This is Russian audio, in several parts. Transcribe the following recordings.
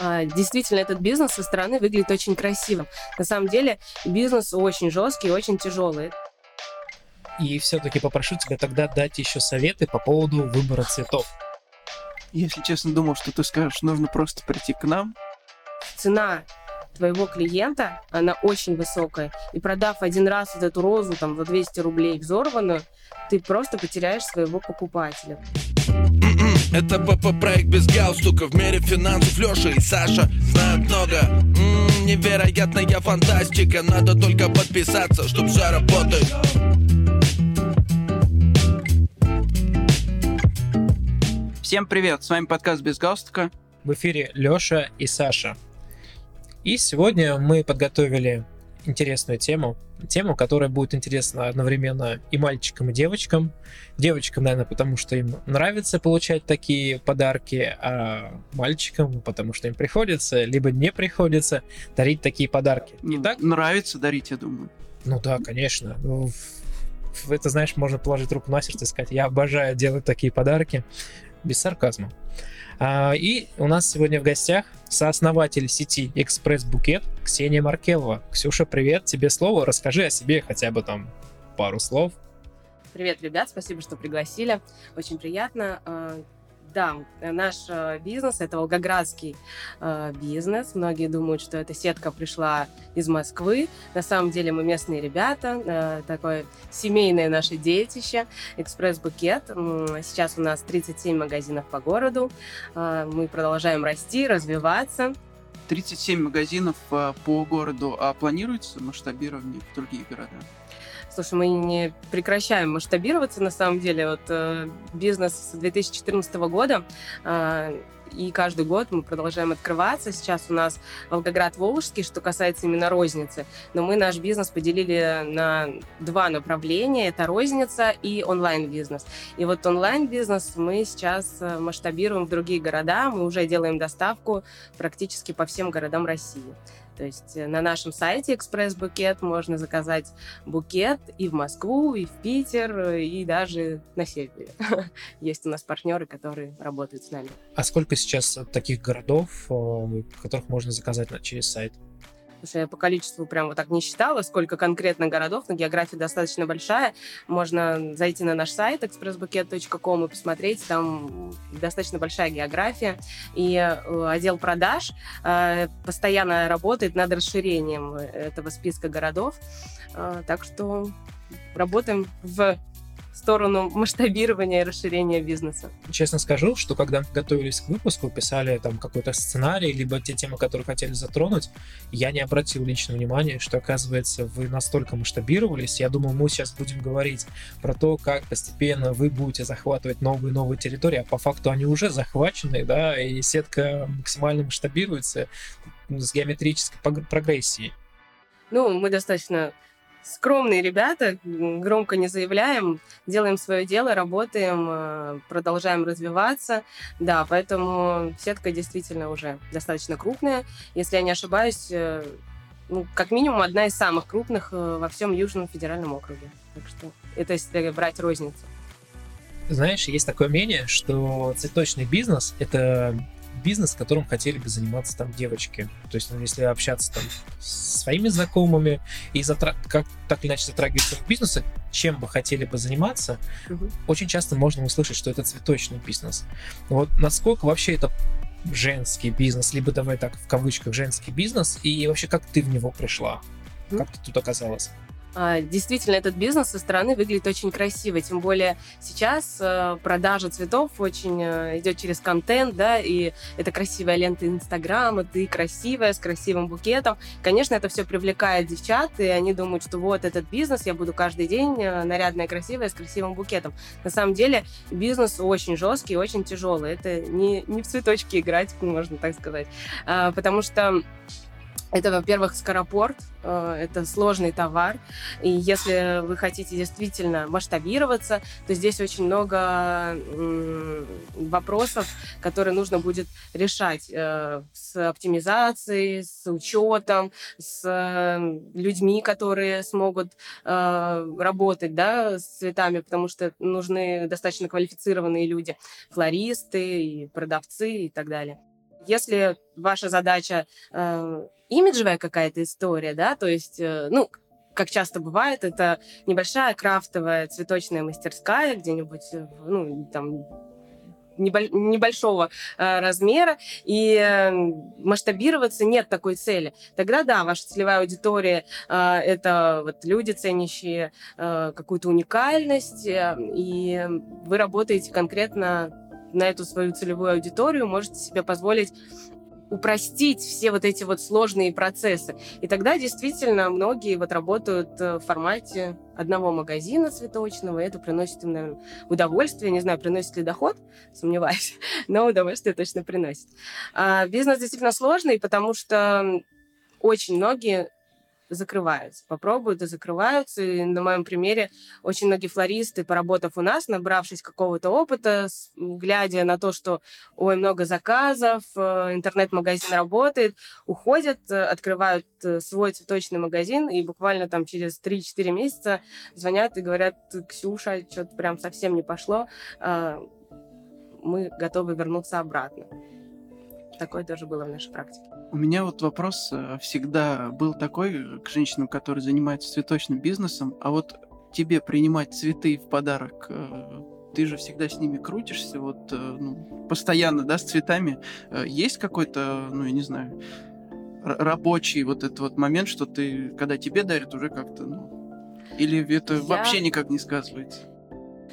А, действительно, этот бизнес со стороны выглядит очень красивым. На самом деле бизнес очень жесткий и очень тяжелый. И все-таки попрошу тебя тогда дать еще советы по поводу выбора цветов. Если честно, думал, что ты скажешь, нужно просто прийти к нам. Цена твоего клиента, она очень высокая. И продав один раз вот эту розу там за 200 рублей взорванную, ты просто потеряешь своего покупателя. Это ПП проект без галстука. В мире финансов Леша и Саша знают много. М-м, Невероятная фантастика. Надо только подписаться, чтоб все работает. Всем привет, с вами подкаст без галстука. В эфире Леша и Саша. И сегодня мы подготовили интересную тему. Тему, которая будет интересна одновременно и мальчикам, и девочкам. Девочкам, наверное, потому что им нравится получать такие подарки, а мальчикам, потому что им приходится, либо не приходится дарить такие подарки. Не Не так? Нравится дарить, я думаю. Ну да, конечно. Ну, это, знаешь, можно положить руку на сердце и сказать, я обожаю делать такие подарки. Без сарказма. А, и у нас сегодня в гостях сооснователь сети Экспресс Букет Ксения Маркелова. Ксюша, привет, тебе слово. Расскажи о себе хотя бы там пару слов. Привет, ребят, спасибо, что пригласили. Очень приятно. Да, наш э, бизнес это волгоградский э, бизнес. Многие думают, что эта сетка пришла из Москвы. На самом деле мы местные ребята. э, Такое семейное наше детище. Экспресс-букет. Сейчас у нас 37 магазинов по городу. Мы продолжаем расти, развиваться. 37 магазинов по городу, а планируется масштабирование в другие города? Слушай, мы не прекращаем масштабироваться, на самом деле. Вот э, бизнес с 2014 года, э, и каждый год мы продолжаем открываться. Сейчас у нас Волгоград Волжский, что касается именно розницы. Но мы наш бизнес поделили на два направления. Это розница и онлайн-бизнес. И вот онлайн-бизнес мы сейчас э, масштабируем в другие города. Мы уже делаем доставку практически по всем городам России. То есть э, на нашем сайте Экспресс Букет можно заказать букет и в Москву, и в Питер, э, и даже на севере. Есть у нас партнеры, которые работают с нами. А сколько сейчас таких городов, э, которых можно заказать через сайт? Потому что я по количеству прям вот так не считала, сколько конкретно городов, но география достаточно большая. Можно зайти на наш сайт expressbuket.com и посмотреть, там достаточно большая география. И э, отдел продаж э, постоянно работает над расширением этого списка городов. Э, Так что работаем в сторону масштабирования и расширения бизнеса. Честно скажу, что когда мы готовились к выпуску, писали там какой-то сценарий, либо те темы, которые хотели затронуть, я не обратил лично внимания, что, оказывается, вы настолько масштабировались. Я думал, мы сейчас будем говорить про то, как постепенно вы будете захватывать новые и новые территории, а по факту они уже захвачены, да, и сетка максимально масштабируется с геометрической прогрессией. Ну, мы достаточно скромные ребята, громко не заявляем, делаем свое дело, работаем, э, продолжаем развиваться. Да, поэтому сетка действительно уже достаточно крупная. Если я не ошибаюсь, э, ну, как минимум одна из самых крупных э, во всем Южном федеральном округе. Так что это если брать розницу. Знаешь, есть такое мнение, что цветочный бизнес — это бизнес, которым хотели бы заниматься там девочки. То есть, ну, если общаться там с своими знакомыми и затра- как так или иначе затрагиваться в бизнеса, чем бы хотели бы заниматься, Мгм. очень часто можно услышать, что это цветочный бизнес. Вот насколько вообще это женский бизнес, либо давай так в кавычках женский бизнес, и вообще как ты в него пришла? Мгм. Как ты тут оказалась? А, Действительно, этот бизнес со стороны выглядит очень красиво. Тем более сейчас э, продажа цветов очень э, идет через контент, да, и это красивая лента Инстаграма, ты красивая, с красивым букетом. Конечно, это все привлекает девчат, и они думают, что вот этот бизнес, я буду каждый день э, нарядная, красивая, с красивым букетом. На самом деле бизнес очень жесткий, очень тяжелый. Это не, не в цветочки играть, можно так сказать. А, Потому что это, во-первых, скоропорт, э, это сложный товар, и если вы хотите действительно масштабироваться, то здесь очень много вопросов, которые нужно будет решать э, с оптимизацией, с учетом, с э, людьми, которые смогут работать да, с цветами, потому что нужны достаточно квалифицированные люди, флористы, и продавцы и так далее. Если ваша задача э, имиджевая какая-то история, да, то есть, э, ну, как часто бывает, это небольшая крафтовая цветочная мастерская где-нибудь, э, ну, там, небольшого э, размера, и э, масштабироваться нет такой цели. Тогда, да, ваша целевая аудитория это вот люди, ценящие какую-то уникальность, и вы работаете конкретно на эту свою целевую аудиторию, можете себе позволить упростить все вот эти вот сложные процессы. И тогда действительно многие вот работают э, в формате одного магазина цветочного, и это приносит им, наверное, удовольствие. Не знаю, приносит ли доход, сомневаюсь, но удовольствие точно приносит. А бизнес действительно сложный, потому что очень многие закрываются. Попробуют и закрываются. И на моем примере очень многие флористы, поработав у нас, набравшись какого-то опыта, глядя на то, что ой, много заказов, э, интернет-магазин работает, уходят, э, открывают э, свой цветочный магазин, и буквально там через 3-4 месяца звонят и говорят, Ксюша, что-то прям совсем не пошло, а, мы готовы вернуться обратно. Такое тоже было в нашей практике. У меня вот вопрос э, всегда был такой э, к женщинам, которые занимаются цветочным бизнесом. А вот тебе принимать цветы в подарок, э, ты же всегда с ними крутишься, вот ну, постоянно, да, с цветами. Есть какой-то, ну, я не знаю, рабочий вот этот вот момент, что ты, когда тебе дарят, уже как-то, ну, или это я... вообще никак не сказывается?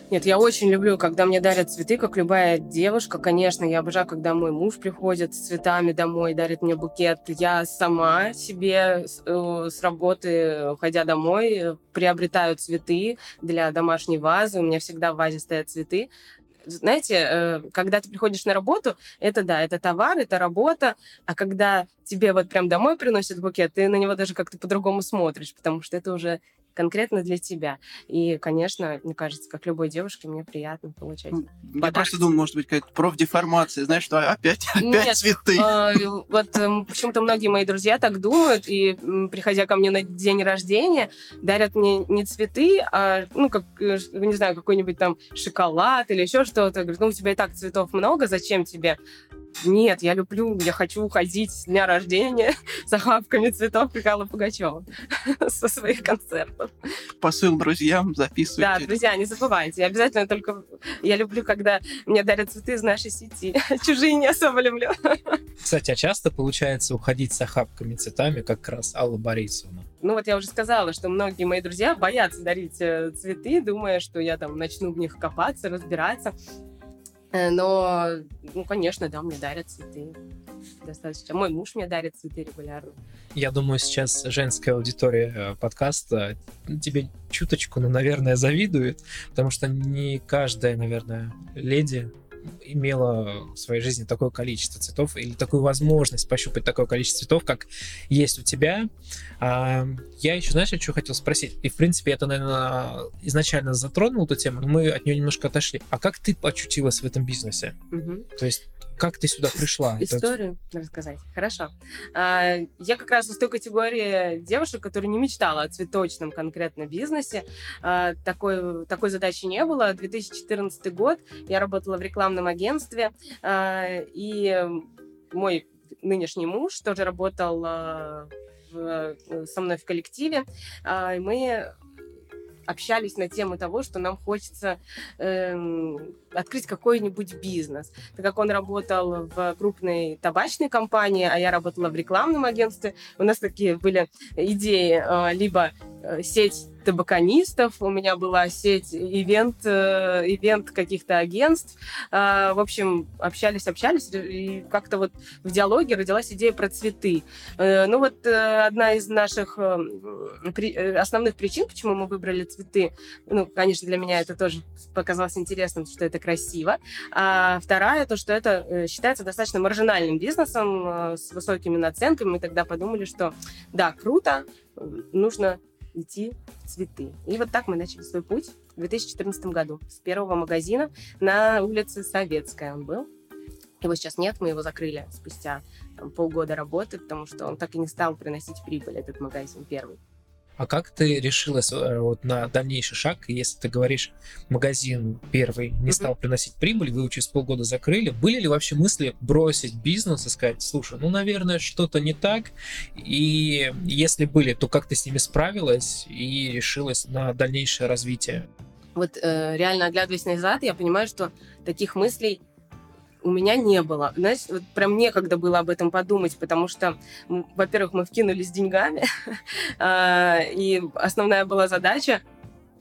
Нет, я очень люблю, когда мне дарят цветы, как любая девушка. Конечно, я обожаю, когда мой муж приходит с цветами домой, дарит мне букет. Я сама себе с э, работы, уходя домой, приобретаю цветы для домашней вазы. У меня всегда в вазе стоят цветы знаете, э, когда ты приходишь на работу, это да, это товар, это работа, а когда тебе вот прям домой приносят букет, ты на него даже как-то по-другому смотришь, потому что это уже конкретно для тебя. И, конечно, мне кажется, как любой девушке, мне приятно получать. Я подарки. просто думаю, может быть, какая-то профдеформация, знаешь, что опять, опять Нет, цветы. Э, вот э, почему-то многие мои друзья так думают, и приходя ко мне на день рождения, дарят мне не цветы, а, ну, как, э, не знаю, какой-нибудь там шоколад или еще что-то. Говорят, ну, у тебя и так цветов много, зачем тебе? Нет, я люблю, я хочу уходить с дня рождения с охапками цветов Михаила Пугачева со своих концертов. Посыл друзьям записывайте. Да, друзья, не забывайте. Я обязательно только... Я люблю, когда мне дарят цветы из нашей сети. Чужие не особо люблю. Кстати, а часто получается уходить с охапками цветами, как раз Алла Борисовна? Ну вот я уже сказала, что многие мои друзья боятся дарить э, цветы, думая, что я там начну в них копаться, разбираться. Э, но, ну, конечно, да, мне дарят цветы достаточно. Мой муж мне дарит цветы регулярно. Я думаю, сейчас женская аудитория э, подкаста тебе чуточку, ну, наверное, завидует, потому что не каждая, наверное, леди имела в своей жизни такое количество цветов или такую возможность пощупать такое количество цветов, как есть у тебя. А, я еще, знаешь, что хотел спросить? И, в принципе, это, наверное, изначально затронул эту тему, но мы от нее немножко отошли. А как ты очутилась в этом бизнесе? Угу. То есть как ты сюда пришла? Историю Это... рассказать. Хорошо. А, я как раз из той категории девушек, которая не мечтала о цветочном конкретно бизнесе. А, такой, такой задачи не было. 2014 год. Я работала в рекламном агентстве. А, и мой нынешний муж тоже работал в, со мной в коллективе. Мы общались на тему того, что нам хочется э, открыть какой-нибудь бизнес. Так как он работал в крупной табачной компании, а я работала в рекламном агентстве, у нас такие были идеи э, либо сеть табаконистов, у меня была сеть ивент, э, ивент каких-то агентств. Э, в общем, общались, общались, и как-то вот в диалоге родилась идея про цветы. Э, ну вот одна из наших основных причин, почему мы выбрали цветы, ну, конечно, для меня это тоже показалось интересным, что это красиво. А вторая, то, что это считается достаточно маржинальным бизнесом с высокими наценками. Мы тогда подумали, что да, круто, нужно идти в цветы. И вот так мы начали свой путь в 2014 году. С первого магазина на улице Советская он был. Его сейчас нет, мы его закрыли спустя там, полгода работы, потому что он так и не стал приносить прибыль, этот магазин первый. А как ты решилась э, вот на дальнейший шаг, если ты говоришь, магазин первый не стал приносить прибыль, вы через полгода закрыли, были ли вообще мысли бросить бизнес и сказать, слушай, ну, наверное, что-то не так, и если были, то как ты с ними справилась и решилась на дальнейшее развитие? Вот э, реально оглядываясь назад, я понимаю, что таких мыслей у меня не было. Знаешь, вот прям некогда было об этом подумать, потому что, во-первых, мы вкинулись деньгами, а, и основная была задача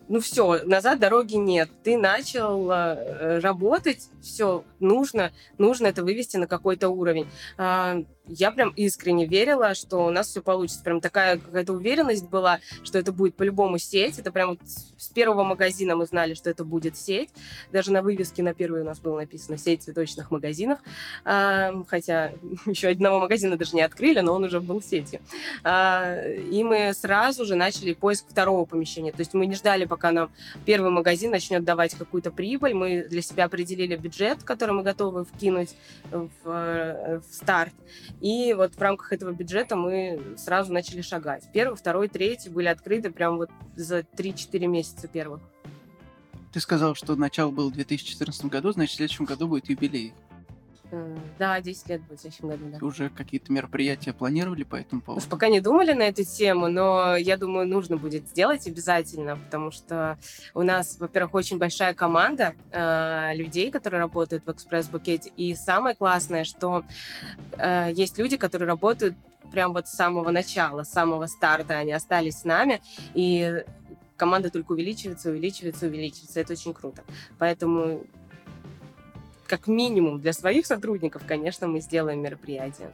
ну все, назад дороги нет. Ты начал э, работать, все, нужно, нужно это вывести на какой-то уровень. А, я прям искренне верила, что у нас все получится. Прям такая какая-то уверенность была, что это будет по-любому сеть. Это прям вот с первого магазина мы знали, что это будет сеть. Даже на вывеске на первой у нас было написано «Сеть цветочных магазинов». А, хотя еще одного магазина даже не открыли, но он уже был сетью. А, и мы сразу же начали поиск второго помещения. То есть мы не ждали, пока нам первый магазин начнет давать какую-то прибыль. Мы для себя определили бюджет, который мы готовы вкинуть в, в старт. И вот в рамках этого бюджета мы сразу начали шагать. Первый, второй, третий были открыты прям вот за 3-4 месяца первых. Ты сказал, что начало было в 2014 году, значит, в следующем году будет юбилей. Э, да, 10 лет будет в следующем году, да. Уже какие-то мероприятия планировали по этому поводу? Уж пока не думали на эту тему, но я думаю, нужно будет сделать обязательно, потому что у нас, во-первых, очень большая команда э, людей, которые работают в экспресс-букете, и самое классное, что э, есть люди, которые работают прям вот с самого начала, с самого старта, они остались с нами, и команда только увеличивается, увеличивается, увеличивается. Это очень круто. Поэтому как минимум для своих сотрудников, конечно, мы сделаем мероприятие.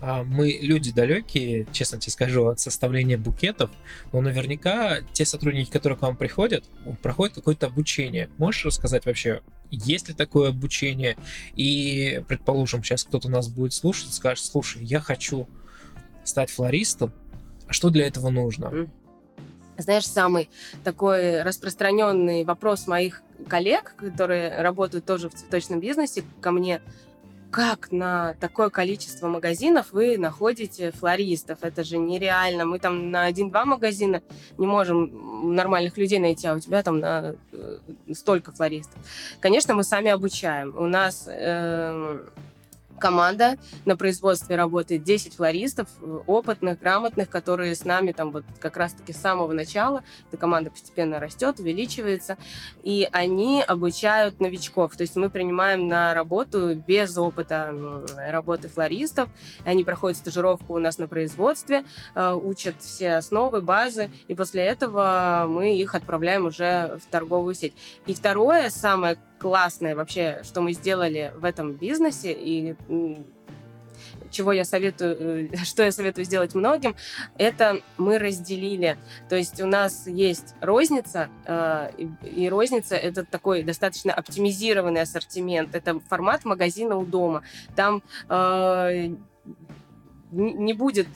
А, мы люди далекие, честно тебе скажу, от составления букетов, но наверняка те сотрудники, которые к вам приходят, проходят какое-то обучение. Можешь рассказать вообще, есть ли такое обучение? И, предположим, сейчас кто-то нас будет слушать, скажет, слушай, я хочу стать флористом, а что для этого нужно? Знаешь, самый такой распространенный вопрос моих коллег, которые работают тоже в цветочном бизнесе, ко мне, как на такое количество магазинов вы находите флористов? Это же нереально. Мы там на один-два магазина не можем нормальных людей найти, а у тебя там на э, столько флористов. Конечно, мы сами обучаем. У нас э, команда на производстве работает 10 флористов, э, опытных, грамотных, которые с нами там вот как раз-таки с самого начала. Эта команда постепенно растет, увеличивается, и они обучают новичков. То есть мы принимаем на работу без опыта работы флористов. Они проходят стажировку у нас на производстве, э, учат все основы, базы, и после этого мы их отправляем уже в торговую сеть. И второе, самое классное вообще, что мы сделали в этом бизнесе и чего я советую, э, что я советую сделать многим, это мы разделили. То есть у нас есть розница, э, и розница это такой достаточно оптимизированный ассортимент. Это формат магазина у дома. Там э, не будет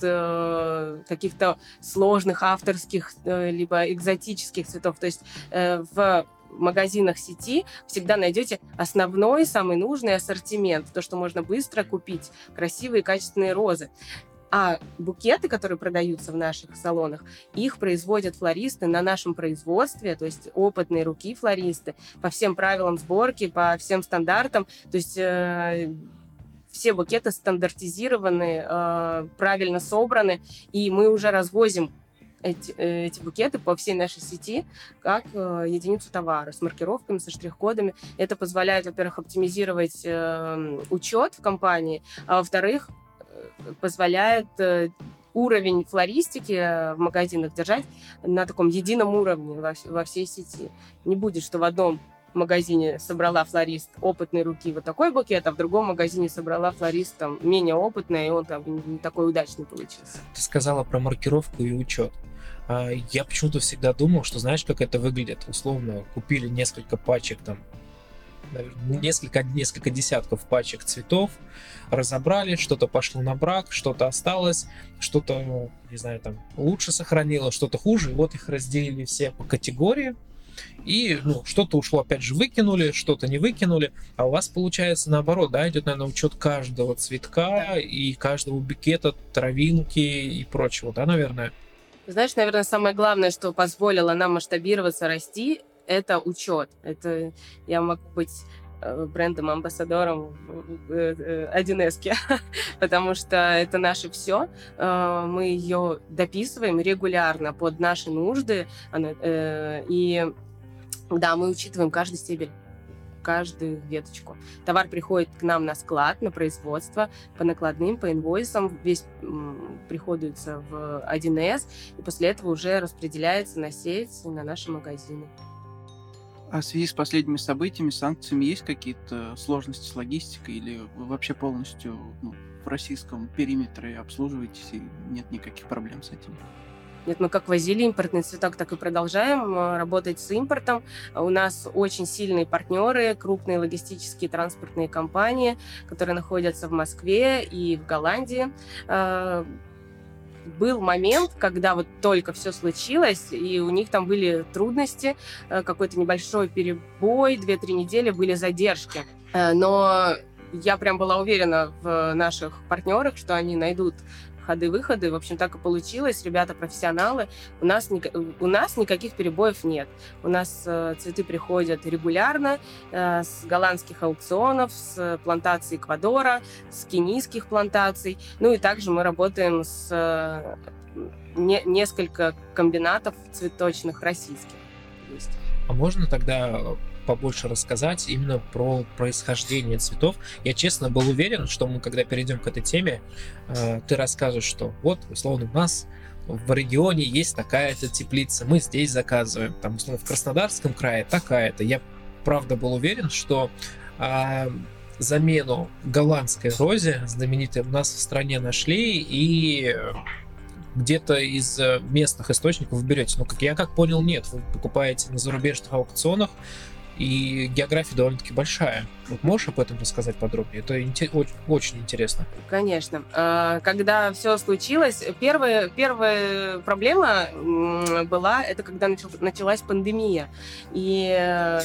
каких-то сложных авторских либо экзотических цветов. То есть в магазинах сети всегда найдете основной, самый нужный ассортимент, то, что можно быстро купить, красивые качественные розы. А букеты, которые продаются в наших салонах, их производят флористы на нашем производстве, то есть опытные руки флористы, по всем правилам сборки, по всем стандартам. То есть э, все букеты стандартизированы, э, правильно собраны, и мы уже развозим эти, э, эти букеты по всей нашей сети как э, единицу товара с маркировками, со штрих-кодами. Это позволяет, во-первых, оптимизировать э, учет в компании, а во-вторых, э, позволяет э, уровень флористики в магазинах держать на таком едином уровне во, во всей сети. Не будет, что в одном магазине собрала флорист опытной руки вот такой букет, а в другом магазине собрала флорист там менее опытный, и он там не такой удачный получился. Ты сказала про маркировку и учет. А, я почему-то всегда думал, что знаешь, как это выглядит. Условно, купили несколько пачек там несколько, несколько десятков пачек цветов, разобрали, что-то пошло на брак, что-то осталось, что-то, не знаю, там лучше сохранило, что-то хуже, и вот их разделили все по категории, и ну, что-то ушло, опять же, выкинули, что-то не выкинули, а у вас получается наоборот, да, идет, наверное, учет каждого цветка и каждого букета, травинки и прочего, да, наверное? Знаешь, наверное, самое главное, что позволило нам масштабироваться, расти, это учет. Это я могу быть э, брендом-амбассадором 1С, э, э, потому что это наше все. Мы ее дописываем регулярно под наши нужды, и да, мы учитываем каждый стебель каждую веточку. Товар приходит к нам на склад, на производство, по накладным, по инвойсам, весь приходится в 1С, и после этого уже распределяется на сеть, на наши магазины. А в связи с последними событиями, санкциями, есть какие-то сложности с логистикой или вы вообще полностью ну, в российском периметре обслуживаетесь и нет никаких проблем с этим? Нет, мы как возили импортный цветок, так и продолжаем э, работать с импортом. У нас очень сильные партнеры, крупные логистические транспортные компании, которые находятся в Москве и в Голландии э, был момент, когда вот только все случилось, и у них там были трудности, э, какой-то небольшой перебой, 2-3 недели были задержки. Но я прям была уверена в наших партнерах, что они найдут ходы-выходы. В общем, так и получилось. Ребята профессионалы. У нас, у нас никаких перебоев нет. У нас э, цветы приходят регулярно э, с голландских аукционов, с плантаций Эквадора, с кенийских плантаций. Ну и также мы работаем с э, не, несколько комбинатов цветочных российских. А можно тогда побольше рассказать именно про происхождение цветов. Я честно был уверен, что мы, когда перейдем к этой теме, э, ты расскажешь, что вот, условно, у нас в регионе есть такая-то теплица, мы здесь заказываем, там, условно, в Краснодарском крае такая-то. Я, правда, был уверен, что а, замену голландской розе знаменитой у нас в стране нашли и где-то из э, местных источников вы берете. Но, как я как понял, нет. Вы покупаете на зарубежных аукционах и география довольно-таки большая. Вот можешь об этом рассказать подробнее? Это очень, очень интересно. Конечно. А, когда все случилось, первая, первая проблема была, это когда началась пандемия. И э,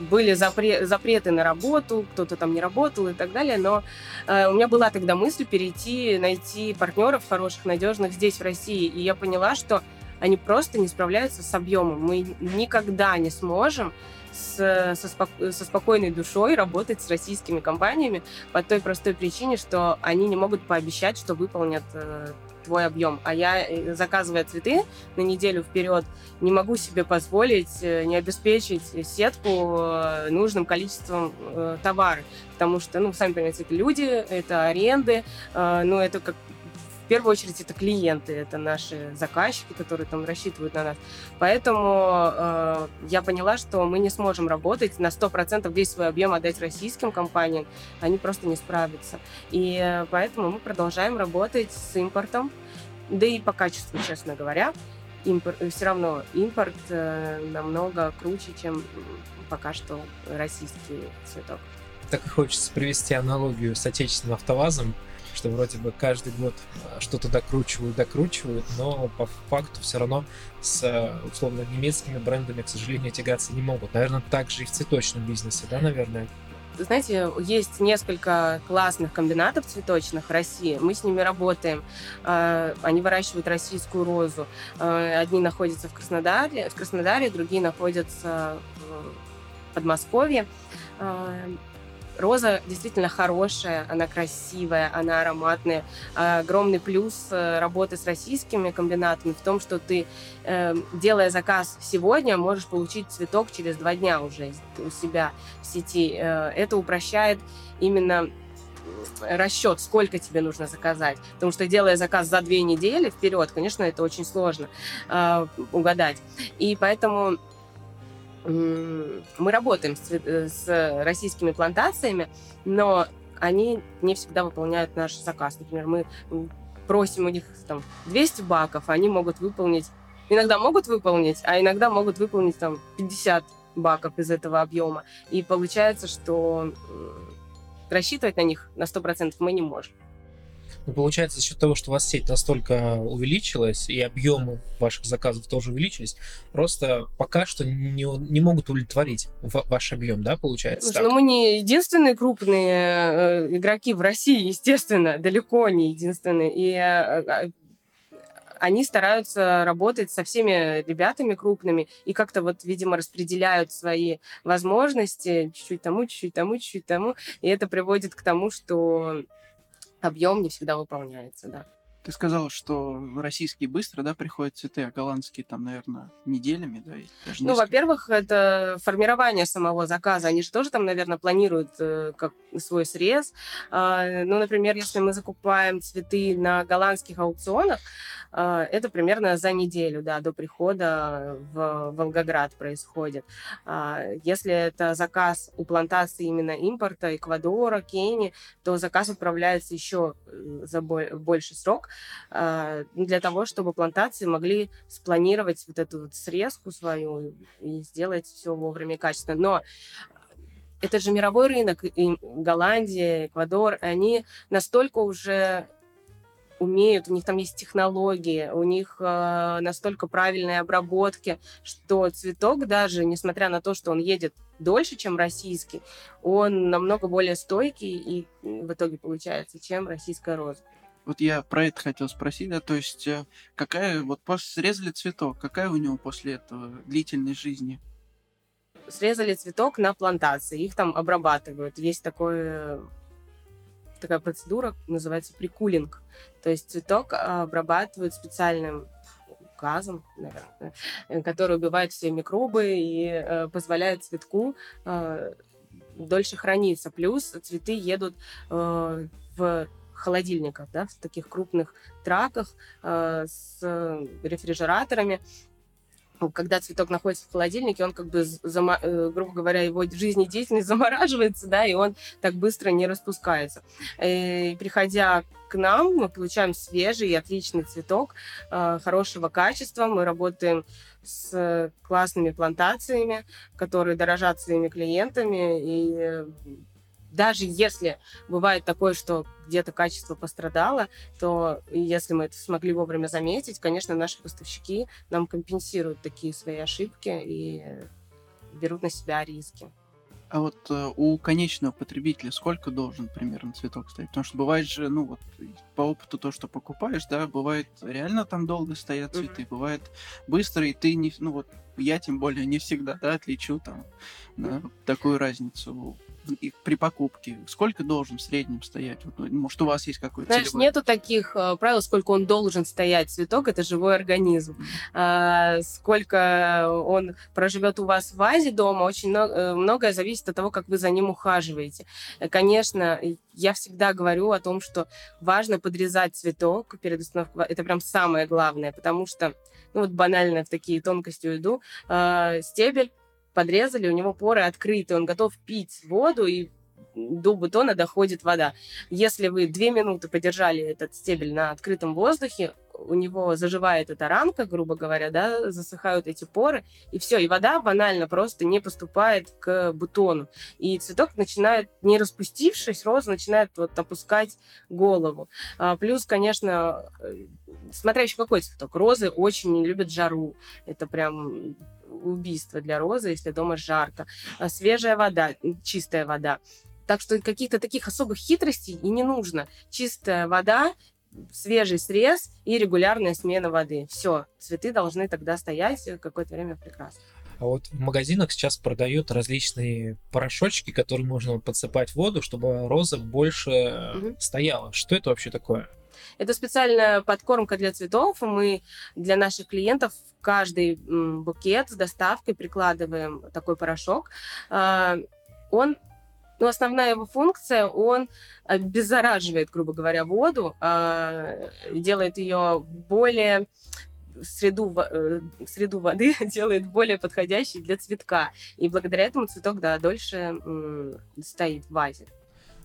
были запре запреты на работу, кто-то там не работал и так далее. Но э, у меня была тогда мысль перейти, найти партнеров хороших, надежных здесь, в России. И я поняла, что они просто не справляются с объемом. Мы никогда не сможем с, со, спок, со спокойной душой работать с российскими компаниями по той простой причине, что они не могут пообещать, что выполнят э, твой объем. А я, э, заказывая цветы на неделю вперед, не могу себе позволить э, не обеспечить сетку э, нужным количеством товара. Потому что, ну, сами понимаете, это люди, это аренды, ну, это как в первую очередь это клиенты, это наши заказчики, которые там рассчитывают на нас. Поэтому э, я поняла, что мы не сможем работать на 100% весь свой объем отдать российским компаниям, они просто не справятся. И э, поэтому мы продолжаем работать с импортом, да и по качеству, честно говоря. Импорт, все равно импорт э, намного круче, чем пока что российский цветок. Так хочется привести аналогию с отечественным автовазом что вроде бы каждый год а, что-то докручивают, докручивают, но по факту все равно с а, условно немецкими брендами, к сожалению, тягаться не могут. Наверное, так же и в цветочном бизнесе, да, наверное? знаете, есть несколько классных комбинатов цветочных в России. Мы с ними работаем. А, они выращивают российскую розу. Одни находятся в Краснодаре, в Краснодаре, другие находятся в Подмосковье. Роза действительно хорошая, она красивая, она ароматная. Огромный плюс э, работы с российскими комбинатами в том, что ты, эм, делая заказ сегодня, можешь получить цветок через два дня уже у себя в сети. Э, это упрощает именно расчет, сколько тебе нужно заказать. Потому что делая заказ за две недели вперед, конечно, это очень сложно э, угадать. И поэтому мы работаем с, э, с российскими плантациями, но они не всегда выполняют наш заказ. Например, мы просим у них там 200 баков, они могут выполнить, иногда могут выполнить, а иногда могут выполнить там 50 баков из этого объема. И получается, что рассчитывать на них на 100% мы не можем. Ну, получается, за счет того, что у вас сеть настолько увеличилась, и объемы ваших заказов тоже увеличились, просто пока что не, не могут удовлетворить ваш объем, да, получается? Слушай, ну мы не единственные крупные э, игроки в России, естественно, далеко не единственные. И э, они стараются работать со всеми ребятами крупными и как-то вот, видимо, распределяют свои возможности чуть-чуть тому, чуть-чуть тому, чуть-чуть тому, и это приводит к тому, что объем не всегда выполняется, да. Ты сказал, что российские быстро, да, приходят цветы, а голландские там, наверное, неделями, да? Даже ну, во-первых, это формирование самого заказа. Они же тоже там, наверное, планируют э, как свой срез. Э, ну, например, если мы закупаем цветы на голландских аукционах, э, это примерно за неделю, да, до прихода в Волгоград происходит. Э, если это заказ у плантации именно импорта, Эквадора, Кении, то заказ отправляется еще э, за больше срок. А, для того, чтобы плантации могли спланировать вот эту вот срезку свою и сделать все вовремя и качественно. Но это же мировой рынок, и Голландия, Эквадор, они настолько уже умеют, у них там есть технологии, у них э, настолько правильные обработки, что цветок даже, несмотря на то, что он едет дольше, чем российский, он намного более стойкий и в итоге получается, чем российская роза. Вот я про это хотел спросить, да, то есть э, какая, вот после срезали цветок, какая у него после этого длительность жизни? Срезали цветок на плантации, их там обрабатывают. Есть такой, такая процедура, называется прикулинг. То есть цветок обрабатывают специальным газом, наверное, э, который убивает все микробы и э, позволяет цветку э, дольше храниться. Плюс цветы едут э, в холодильниках, да, в таких крупных траках э, с рефрижераторами. Когда цветок находится в холодильнике, он как бы, зама, э, грубо говоря, его жизнедеятельность замораживается, да, и он так быстро не распускается. Э, и приходя к нам, мы получаем свежий и отличный цветок э, хорошего качества. Мы работаем с классными плантациями, которые дорожат своими клиентами и даже если бывает такое, что где-то качество пострадало, то если мы это смогли вовремя заметить, конечно, наши поставщики нам компенсируют такие свои ошибки и берут на себя риски. А вот э, у конечного потребителя сколько должен примерно цветок стоять? Потому что бывает же, ну вот по опыту то, что покупаешь, да, бывает реально там долго стоят цветы, mm-hmm. бывает быстро, и ты не, ну вот я тем более не всегда, да, отличу там да, такую разницу при покупке? Сколько должен в среднем стоять? Вот, ну, может, у вас есть какой-то Знаешь, целевой... нету таких э, правил, сколько он должен стоять. Цветок — это живой организм. А, сколько он проживет у вас в вазе дома, очень много, э, многое зависит от того, как вы за ним ухаживаете. Конечно, я всегда говорю о том, что важно подрезать цветок перед установкой. Это прям самое главное, потому что, ну вот банально в такие тонкости уйду, э, стебель подрезали, у него поры открыты, он готов пить воду, и до бутона доходит вода. Если вы две минуты подержали этот стебель на открытом воздухе, у него заживает эта рамка, грубо говоря, да, засыхают эти поры, и все, и вода банально просто не поступает к бутону. И цветок начинает, не распустившись, роза начинает вот опускать голову. А, плюс, конечно, э, смотря еще какой цветок. Розы очень не любят жару. Это прям убийство для розы, если дома жарко. А свежая вода, чистая вода. Так что каких-то таких особых хитростей и не нужно. Чистая вода, свежий срез и регулярная смена воды. Все, цветы должны тогда стоять какое-то время прекрасно. А вот в магазинах сейчас продают различные порошочки, которые можно подсыпать в воду, чтобы роза больше угу. стояла. Что это вообще такое? Это специальная подкормка для цветов. Мы для наших клиентов каждый букет с доставкой прикладываем такой порошок. А, он ну, основная его функция, он обеззараживает, грубо говоря, воду, а, делает ее более среду, э, среду воды делает более подходящей для цветка. И благодаря этому цветок, да, дольше стоит в вазе.